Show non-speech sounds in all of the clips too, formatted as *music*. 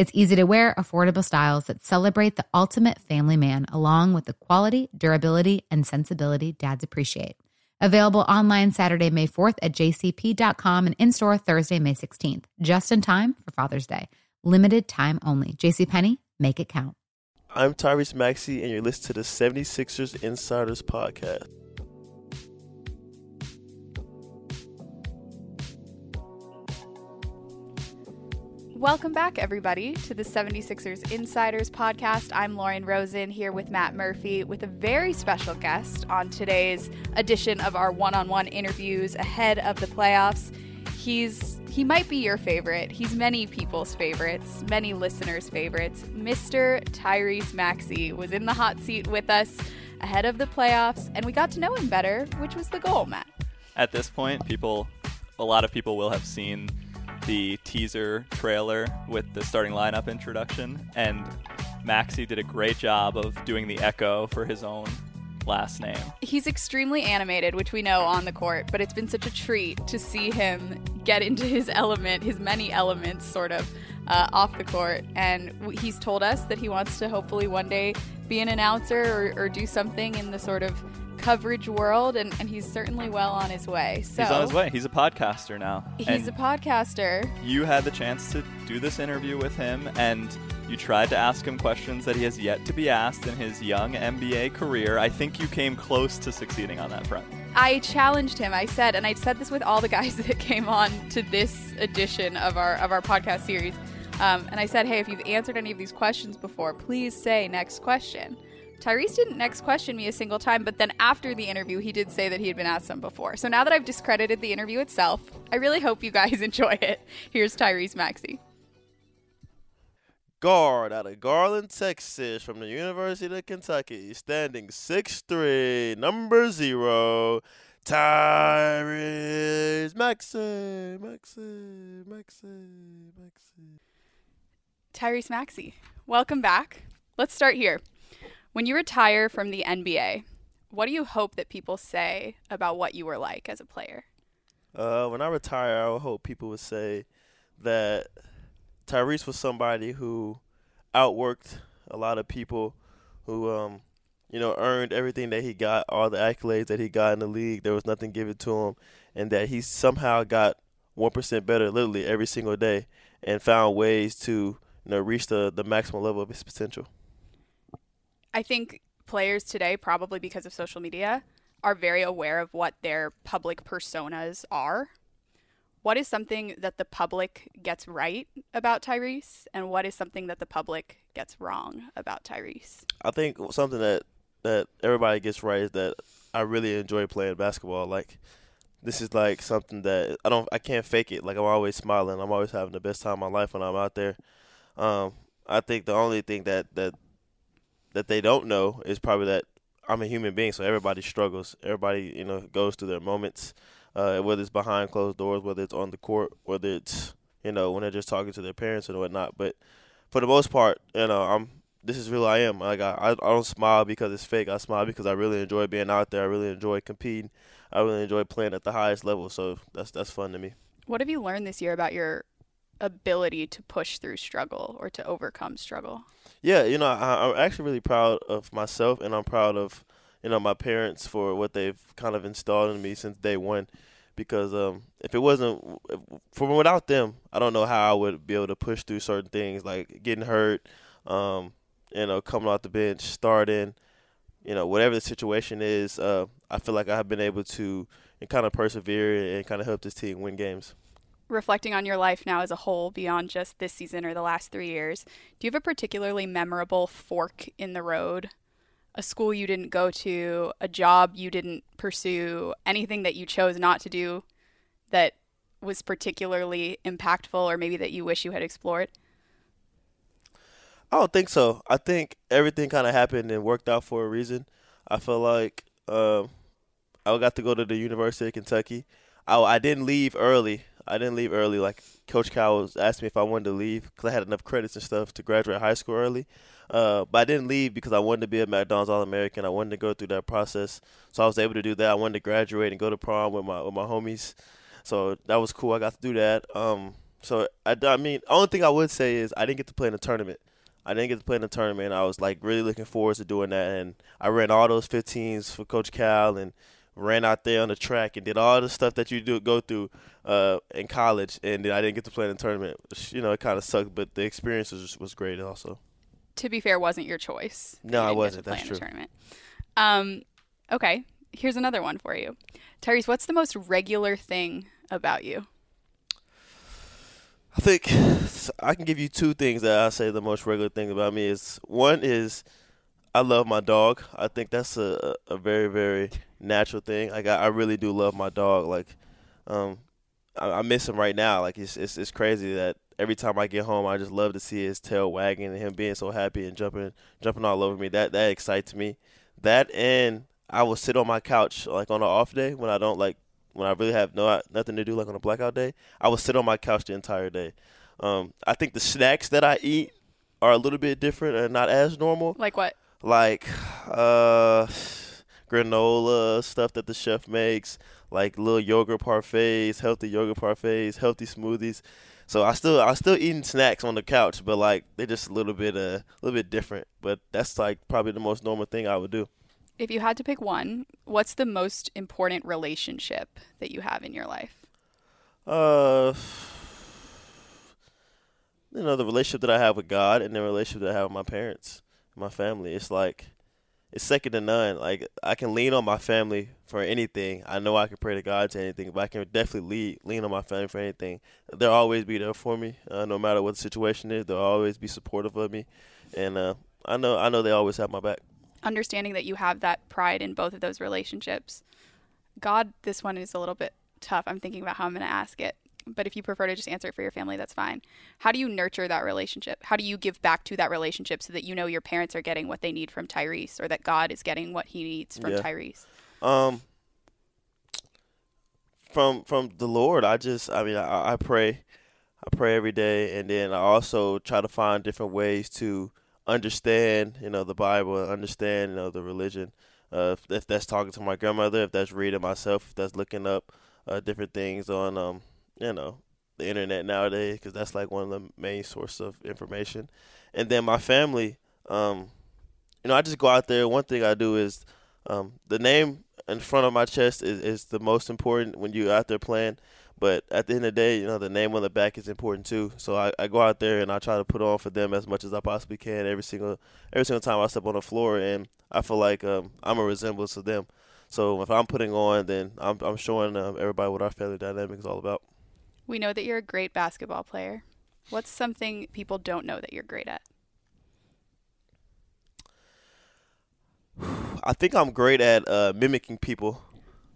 It's easy to wear, affordable styles that celebrate the ultimate family man, along with the quality, durability, and sensibility dads appreciate. Available online Saturday, May 4th at jcp.com and in store Thursday, May 16th, just in time for Father's Day. Limited time only. JCPenney, make it count. I'm Tyrese Maxey, and you're listening to the 76ers Insiders Podcast. Welcome back, everybody, to the 76ers Insiders podcast. I'm Lauren Rosen here with Matt Murphy with a very special guest on today's edition of our one on one interviews ahead of the playoffs. He's he might be your favorite. He's many people's favorites, many listeners' favorites. Mr. Tyrese Maxey was in the hot seat with us ahead of the playoffs, and we got to know him better, which was the goal, Matt. At this point, people, a lot of people will have seen the teaser trailer with the starting lineup introduction, and Maxey did a great job of doing the echo for his own last name. He's extremely animated, which we know on the court, but it's been such a treat to see him get into his element, his many elements, sort of, uh, off the court. And he's told us that he wants to hopefully one day be an announcer or, or do something in the sort of coverage world, and, and he's certainly well on his way. So He's on his way. He's a podcaster now. He's And a podcaster. you had the chance to do this interview with him, and you tried to ask him questions that he has yet to be asked in his young NBA career. I think you came close to succeeding on that front. I challenged him. I said, and I said this with all the *laughs* guys that came on to this edition of our of our podcast series. Um, and I said, hey, if you've answered any of these questions before, please say next question. Tyrese didn't next question me a single time, but then after the interview, he did say that he had been asked them before. So now that I've discredited the interview itself, I really hope you guys *laughs* enjoy it. Here's Tyrese Maxey. Guard out of Garland, Texas, from the University of Kentucky, standing 6'3", number zero, Tyrese Maxey, Maxey, Maxey, Maxey. Tyrese Maxey, welcome back. Let's start here. When you retire from the NBA, what do you hope that people say about what you were like as a player? Uh, when I retire, I would hope people would say that Tyrese was somebody who outworked a lot of people who, um, you know, earned everything that he got, all the accolades that he got in the league. There was nothing given to him, and that he somehow got one percent better, literally every single day, and found ways to, you know, reach the the maximum level of his potential. I think players today, probably because of social media, are very aware of what their public personas are. What is something that the public gets right about Tyrese, and what is something that the public gets wrong about Tyrese? I think something that that everybody gets right is that I really enjoy playing basketball. Like this is like something that I don't I can't fake it. Like I'm always smiling. I'm always having the best time of my life when I'm out there. Um, I think the only thing that that that they don't know is probably that I'm a human being. So everybody struggles. Everybody you know goes through their moments, uh, whether it's behind closed doors, whether it's on the court, whether it's you know when they're just talking to their parents and whatnot. But for the most part, you know I'm this is real. I am like I, I don't smile because it's fake. I smile because I really enjoy being out there. I really enjoy competing. I really enjoy playing at the highest level. So that's that's fun to me. What have you learned this year about your ability to push through struggle or to overcome struggle? Yeah, you know, I, I'm actually really proud of myself, and I'm proud of you know my parents for what they've kind of installed in me since day one. Because um, if it wasn't from without them, I don't know how I would be able to push through certain things like getting hurt, um, you know, coming off the bench, starting, you know, whatever the situation is. Uh, I feel like I have been able to and kind of persevere and kind of help this team win games reflecting on your life now as a whole beyond just this season or the last three years, do you have a particularly memorable fork in the road? A school you didn't go to, a job you didn't pursue, anything that you chose not to do that was particularly impactful or maybe that you wish you had explored? I don't think so. I think everything kind of happened and worked out for a reason. I feel like um, I got to go to the University of Kentucky. I, I didn't leave early I didn't leave early. Like Coach Cal asked me if I wanted to leave because I had enough credits and stuff to graduate high school early. Uh, but I didn't leave because I wanted to be a McDonald's All American. I wanted to go through that process, so I was able to do that. I wanted to graduate and go to prom with my with my homies, so that was cool. I got to do that. Um, so I, I mean, only thing I would say is I didn't get to play in the tournament. I didn't get to play in the tournament. I was like really looking forward to doing that, and I ran all those 15s for Coach Cal and ran out there on the track and did all the stuff that you do go through uh, in college, and I didn't get to play in the tournament. Which, you know, it kind of sucked, but the experience was was great also. To be fair, wasn't your choice. No, I wasn't. That's true. tournament. Um, okay, here's another one for you, Tyrese. What's the most regular thing about you? I think I can give you two things that I say the most regular thing about me is one is I love my dog. I think that's a, a very very natural thing. Like I, I really do love my dog. Like um, I, I miss him right now. Like it's, it's it's crazy that every time I get home, I just love to see his tail wagging and him being so happy and jumping jumping all over me. That that excites me. That and I will sit on my couch like on an off day when I don't like when I really have no nothing to do like on a blackout day. I will sit on my couch the entire day. Um, I think the snacks that I eat are a little bit different and not as normal. Like what? like uh, granola stuff that the chef makes, like little yogurt parfaits, healthy yogurt parfaits, healthy smoothies. So I still I still eating snacks on the couch, but like they're just a little bit uh, a little bit different. But that's like probably the most normal thing I would do. If you had to pick one, what's the most important relationship that you have in your life? Uh, you know the relationship that I have with God and the relationship that I have with my parents my family. It's like it's second to none. Like I can lean on my family for anything. I know I can pray to God to anything, but I can definitely lean lean on my family for anything. They'll always be there for me, uh, no matter what the situation is. They'll always be supportive of me, and uh, I know I know they always have my back. Understanding that you have that pride in both of those relationships. God, this one is a little bit tough. I'm thinking about how I'm going to ask it but if you prefer to just answer it for your family, that's fine. How do you nurture that relationship? How do you give back to that relationship so that you know your parents are getting what they need from Tyrese or that God is getting what he needs from yeah. Tyrese? Um, from from the Lord, I just, I mean, I, I pray, I pray every day, and then I also try to find different ways to understand, you know, the Bible, understand, you know, the religion. Uh, if, if that's talking to my grandmother, if that's reading myself, if that's looking up uh, different things on um, you know the internet nowadays because that's like one of the main source of information. And then my family, um, you know, I just go out there. One thing I do is um, the name in front of my chest is, is the most important when you're out there playing. But at the end of the day, you know, the name on the back is important too. So I, I go out there and I try to put on for them as much as I possibly can every single every single time I step on the floor. And I feel like um, I'm a resemblance of them. So if I'm putting on, then I'm, I'm showing uh, everybody what our family dynamic is all about. We know that you're a great basketball player. What's something people don't know that you're great at? I think I'm great at uh, mimicking people,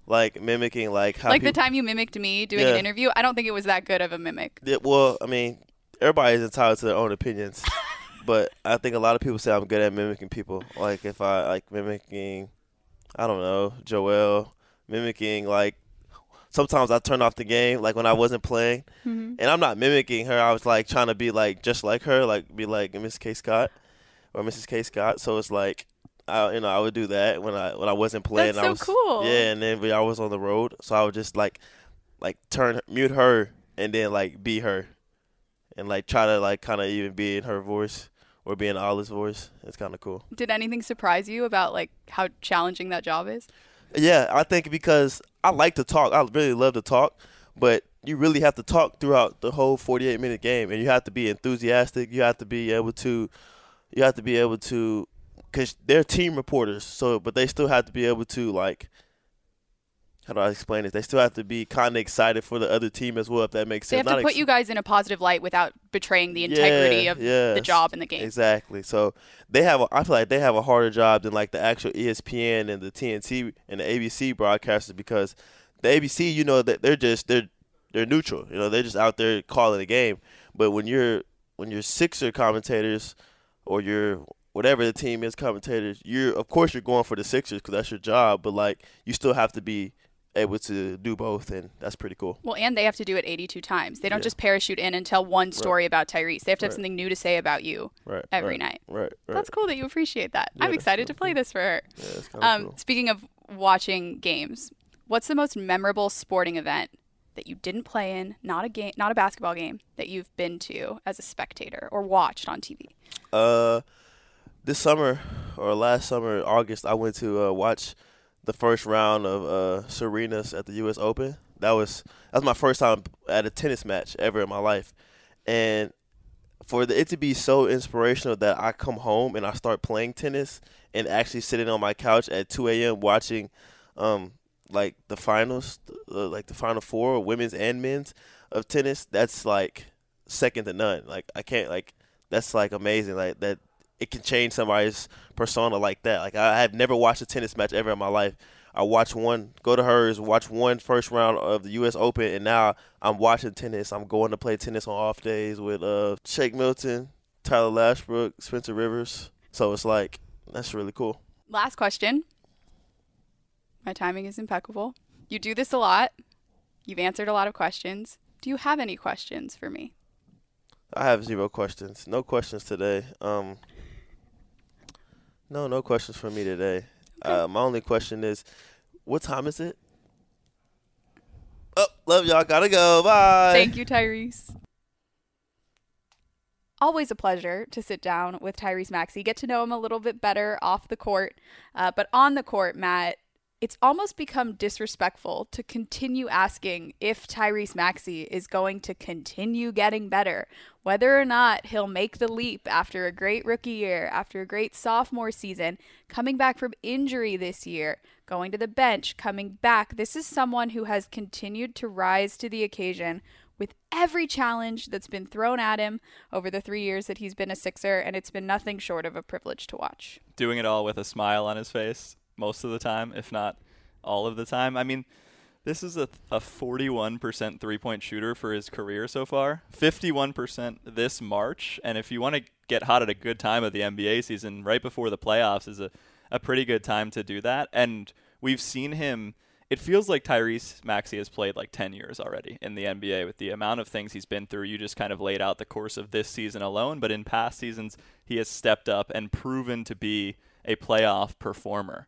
like mimicking like how like people, the time you mimicked me doing yeah. an interview. I don't think it was that good of a mimic. Yeah, well, I mean, everybody is entitled to their own opinions, *laughs* but I think a lot of people say I'm good at mimicking people. Like if I like mimicking, I don't know, Joel, mimicking like sometimes I turn off the game, like when I wasn't playing, mm-hmm. and I'm not mimicking her. I was like trying to be like just like her, like be like Miss Kate Scott. or Mrs. Kate Scott. So it's like, I, you know, I would do that when I when I wasn't playing. That's I so was, cool. Yeah, and then I was on the road, so I would just like, like turn mute her and then like be her, and like try to like kind of even be in her voice or be in Olive's voice. It's kind of cool. Did anything surprise you about like how challenging that job is? Yeah, I think because I like to talk. I really love to talk, but you really have to talk throughout the whole 48 minute game, and you have to be enthusiastic. You have to be able to, you have to be able to, because they're team reporters. So, but they still have to be able to like. How do I explain it? They still have to be kind of excited for the other team as well, if that makes They sense. have to put ex- you guys in a positive light without betraying the integrity Yeah, of the job and the game. Exactly. So they have. A, I feel like they have a harder job than like the actual ESPN and the TNT and the ABC broadcasters because the ABC, you know, that they're just they're they're neutral. You know, they're just out there calling the game. But when you're when you're Sixer commentators or you're whatever the team is commentators, you're of course you're going for the Sixers because that's your job. But like you still have to be able to do both, and that's pretty cool. Well, and they have to do it 82 times. They don't Yeah. just parachute in and tell one story about Tyrese. They have to have Right. something new to say about you. Right. Every right, night. Right. Right. That's cool that you appreciate that. Yeah, I'm excited to cool. play this for her. Yeah, that's kind of Um, cool. Speaking of watching games, what's the most memorable sporting event that you didn't play in, not a game, not a basketball game, that you've been to as a spectator or watched on TV? Uh, this summer or last summer, August, I went to uh, watch the first round of uh, Serena's at the U.S. Open. That was that was my first time at a tennis match ever in my life, and for the, it to be so inspirational that I come home and I start playing tennis and actually sitting on my couch at 2 a.m. watching, um, like the finals, uh, like the final four, women's and men's of tennis. That's like second to none. Like I can't like that's like amazing. Like that it can change somebody's persona like that. Like I have never watched a tennis match ever in my life. I watched one, go to hers, watch one first round of the U.S. Open, and now I'm watching tennis. I'm going to play tennis on off days with uh Shake Milton, Tyler Lashbrook, Spencer Rivers. So it's like that's really cool. Last question. My timing is impeccable. You do this a lot. You've answered a lot of questions. Do you have any questions for me? I have zero questions. No questions today. Um, no, no questions for me today. Uh, my only question is, what time is it? Oh, love y'all. Gotta go. Bye. Thank you, Tyrese. Always a pleasure to sit down with Tyrese Maxey, get to know him a little bit better off the court. Uh, but on the court, Matt, it's almost become disrespectful to continue asking if Tyrese Maxey is going to continue getting better, whether or not he'll make the leap after a great rookie year, after a great sophomore season, coming back from injury this year, going to the bench, coming back. This is someone who has continued to rise to the occasion with every challenge that's been thrown at him over the three years that he's been a Sixer, and it's been nothing short of a privilege to watch. doing it all with a smile on his face most of the time, if not all of the time. I mean, this is a, a 41% three point shooter for his career so far, 51% this March. And if you want to get hot at a good time of the NBA season, right before the playoffs is a, a pretty good time to do that. And we've seen him. It feels like Tyrese Maxey has played like 10 years already in the NBA with the amount of things he's been through. You just kind of laid out the course of this season alone, but in past seasons, he has stepped up and proven to be a playoff performer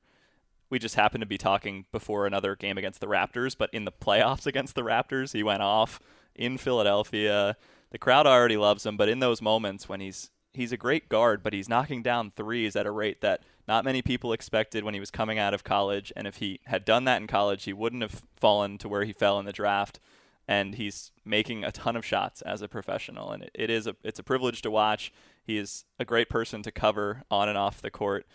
we just happened to be talking before another game against the Raptors, but in the playoffs *laughs* against the Raptors, he went off in Philadelphia. The crowd already loves him, but in those moments when he's he's a great guard, but he's knocking down threes at a rate that not many people expected when he was coming out of college, and if he had done that in college, he wouldn't have fallen to where he fell in the draft. And he's making a ton of shots as a professional, and it, it is a it's a privilege to watch. He is a great person to cover on and off the court,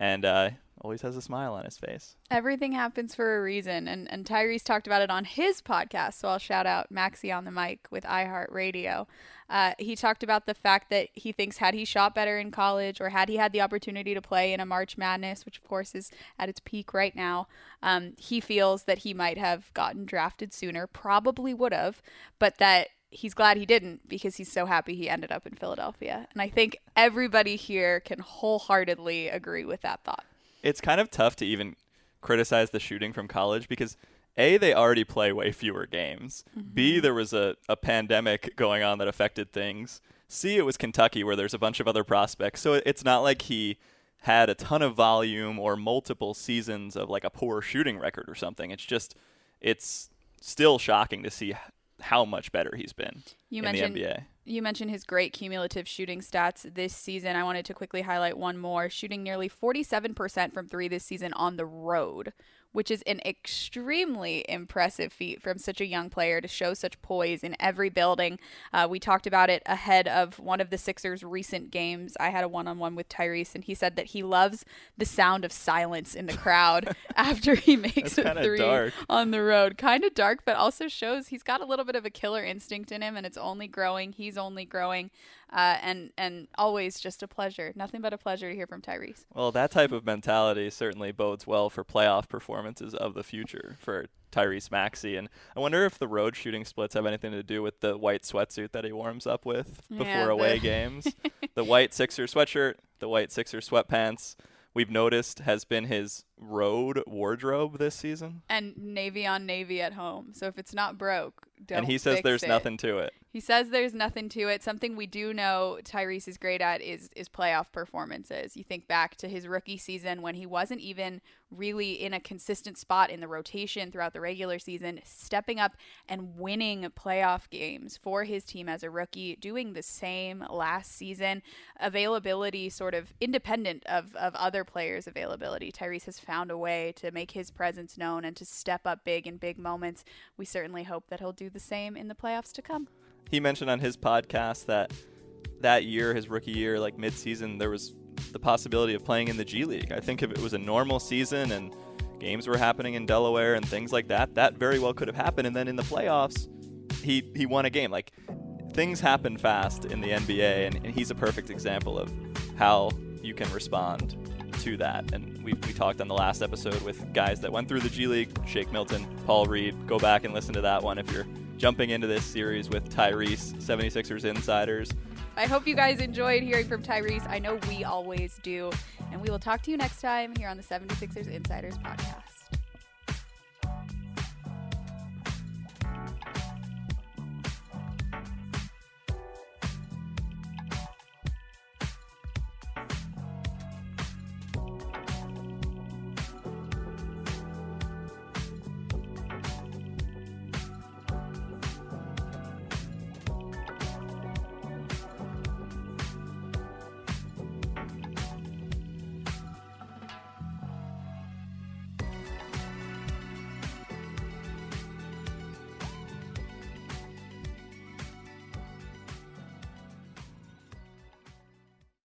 and uh, always has a smile on his face. Everything happens for a reason, and, and Tyrese talked about it on his podcast. So I'll shout out Maxey on the mic with iHeartRadio. Uh, he talked about the fact that he thinks had he shot better in college, or had he had the opportunity to play in a March Madness, which of course is at its peak right now, um, he feels that he might have gotten drafted sooner. Probably would have, but that he's glad he didn't because he's so happy he ended up in Philadelphia. And I think everybody here can wholeheartedly agree with that thought. it's kind of tough to even criticize the shooting from college because a they already play way fewer games b mm-hmm. there was a, a pandemic going on that affected things C, it was Kentucky, where there's a bunch of other prospects. So it's not like he had a ton of volume or multiple seasons of like a poor shooting record or something. It's just, it's still shocking to see how much better he's been You in mentioned the NBA. you mentioned his great cumulative shooting stats this season. I wanted to quickly highlight one more, shooting nearly 47% from 3 this season on the road, which is an extremely impressive feat from such a young player to show such poise in every building. Uh, we talked about it ahead of one of the Sixers' recent games. I had a one on one with Tyrese, and he said that he loves the sound of silence in the crowd *laughs* *laughs* after he makes a three dark. on the road. Kind of dark, but also shows he's got a little bit of a killer instinct in him, and it's only growing. He's only growing, uh, and and always just a pleasure. Nothing but a pleasure to hear from Tyrese. Well, that type of mentality certainly bodes well for playoff performances of the future for Tyrese Maxey. And I wonder if the road shooting splits have anything to do with the white sweatsuit that he warms up with before Yeah, away games. *laughs* the white Sixer sweatshirt, the white Sixer sweatpants, we've noticed has been his road wardrobe this season. And navy on navy at home. So if it's not broke, don't and he says there's it. nothing to it. He says there's nothing to it. Something we do know Tyrese is great at is is playoff performances. You think back to his rookie season when he wasn't even really in a consistent spot in the rotation throughout the regular season, stepping up and winning playoff games for his team as a rookie, doing the same last season. Availability sort of independent of, of other players' availability. Tyrese has found a way to make his presence known and to step up big in big moments. We certainly hope that he'll do the same in the playoffs to come. He mentioned on his podcast that that year, his rookie year, like mid-season, there was the possibility of playing in the G League. I think if it was a normal season and games were happening in Delaware and things like that, that very well could have happened. And then in the playoffs, he he won a game. Like things happen fast in the NBA, and, and he's a perfect example of how you can respond to that. And we, we talked on the last episode with guys that went through the G League, Shake Milton, Paul Reed. Go back and listen to that one if you're jumping into this series with Tyrese, 76ers Insiders. I hope you guys enjoyed hearing from Tyrese. I know we always do. And we will talk to you next time here on the 76ers Insiders podcast.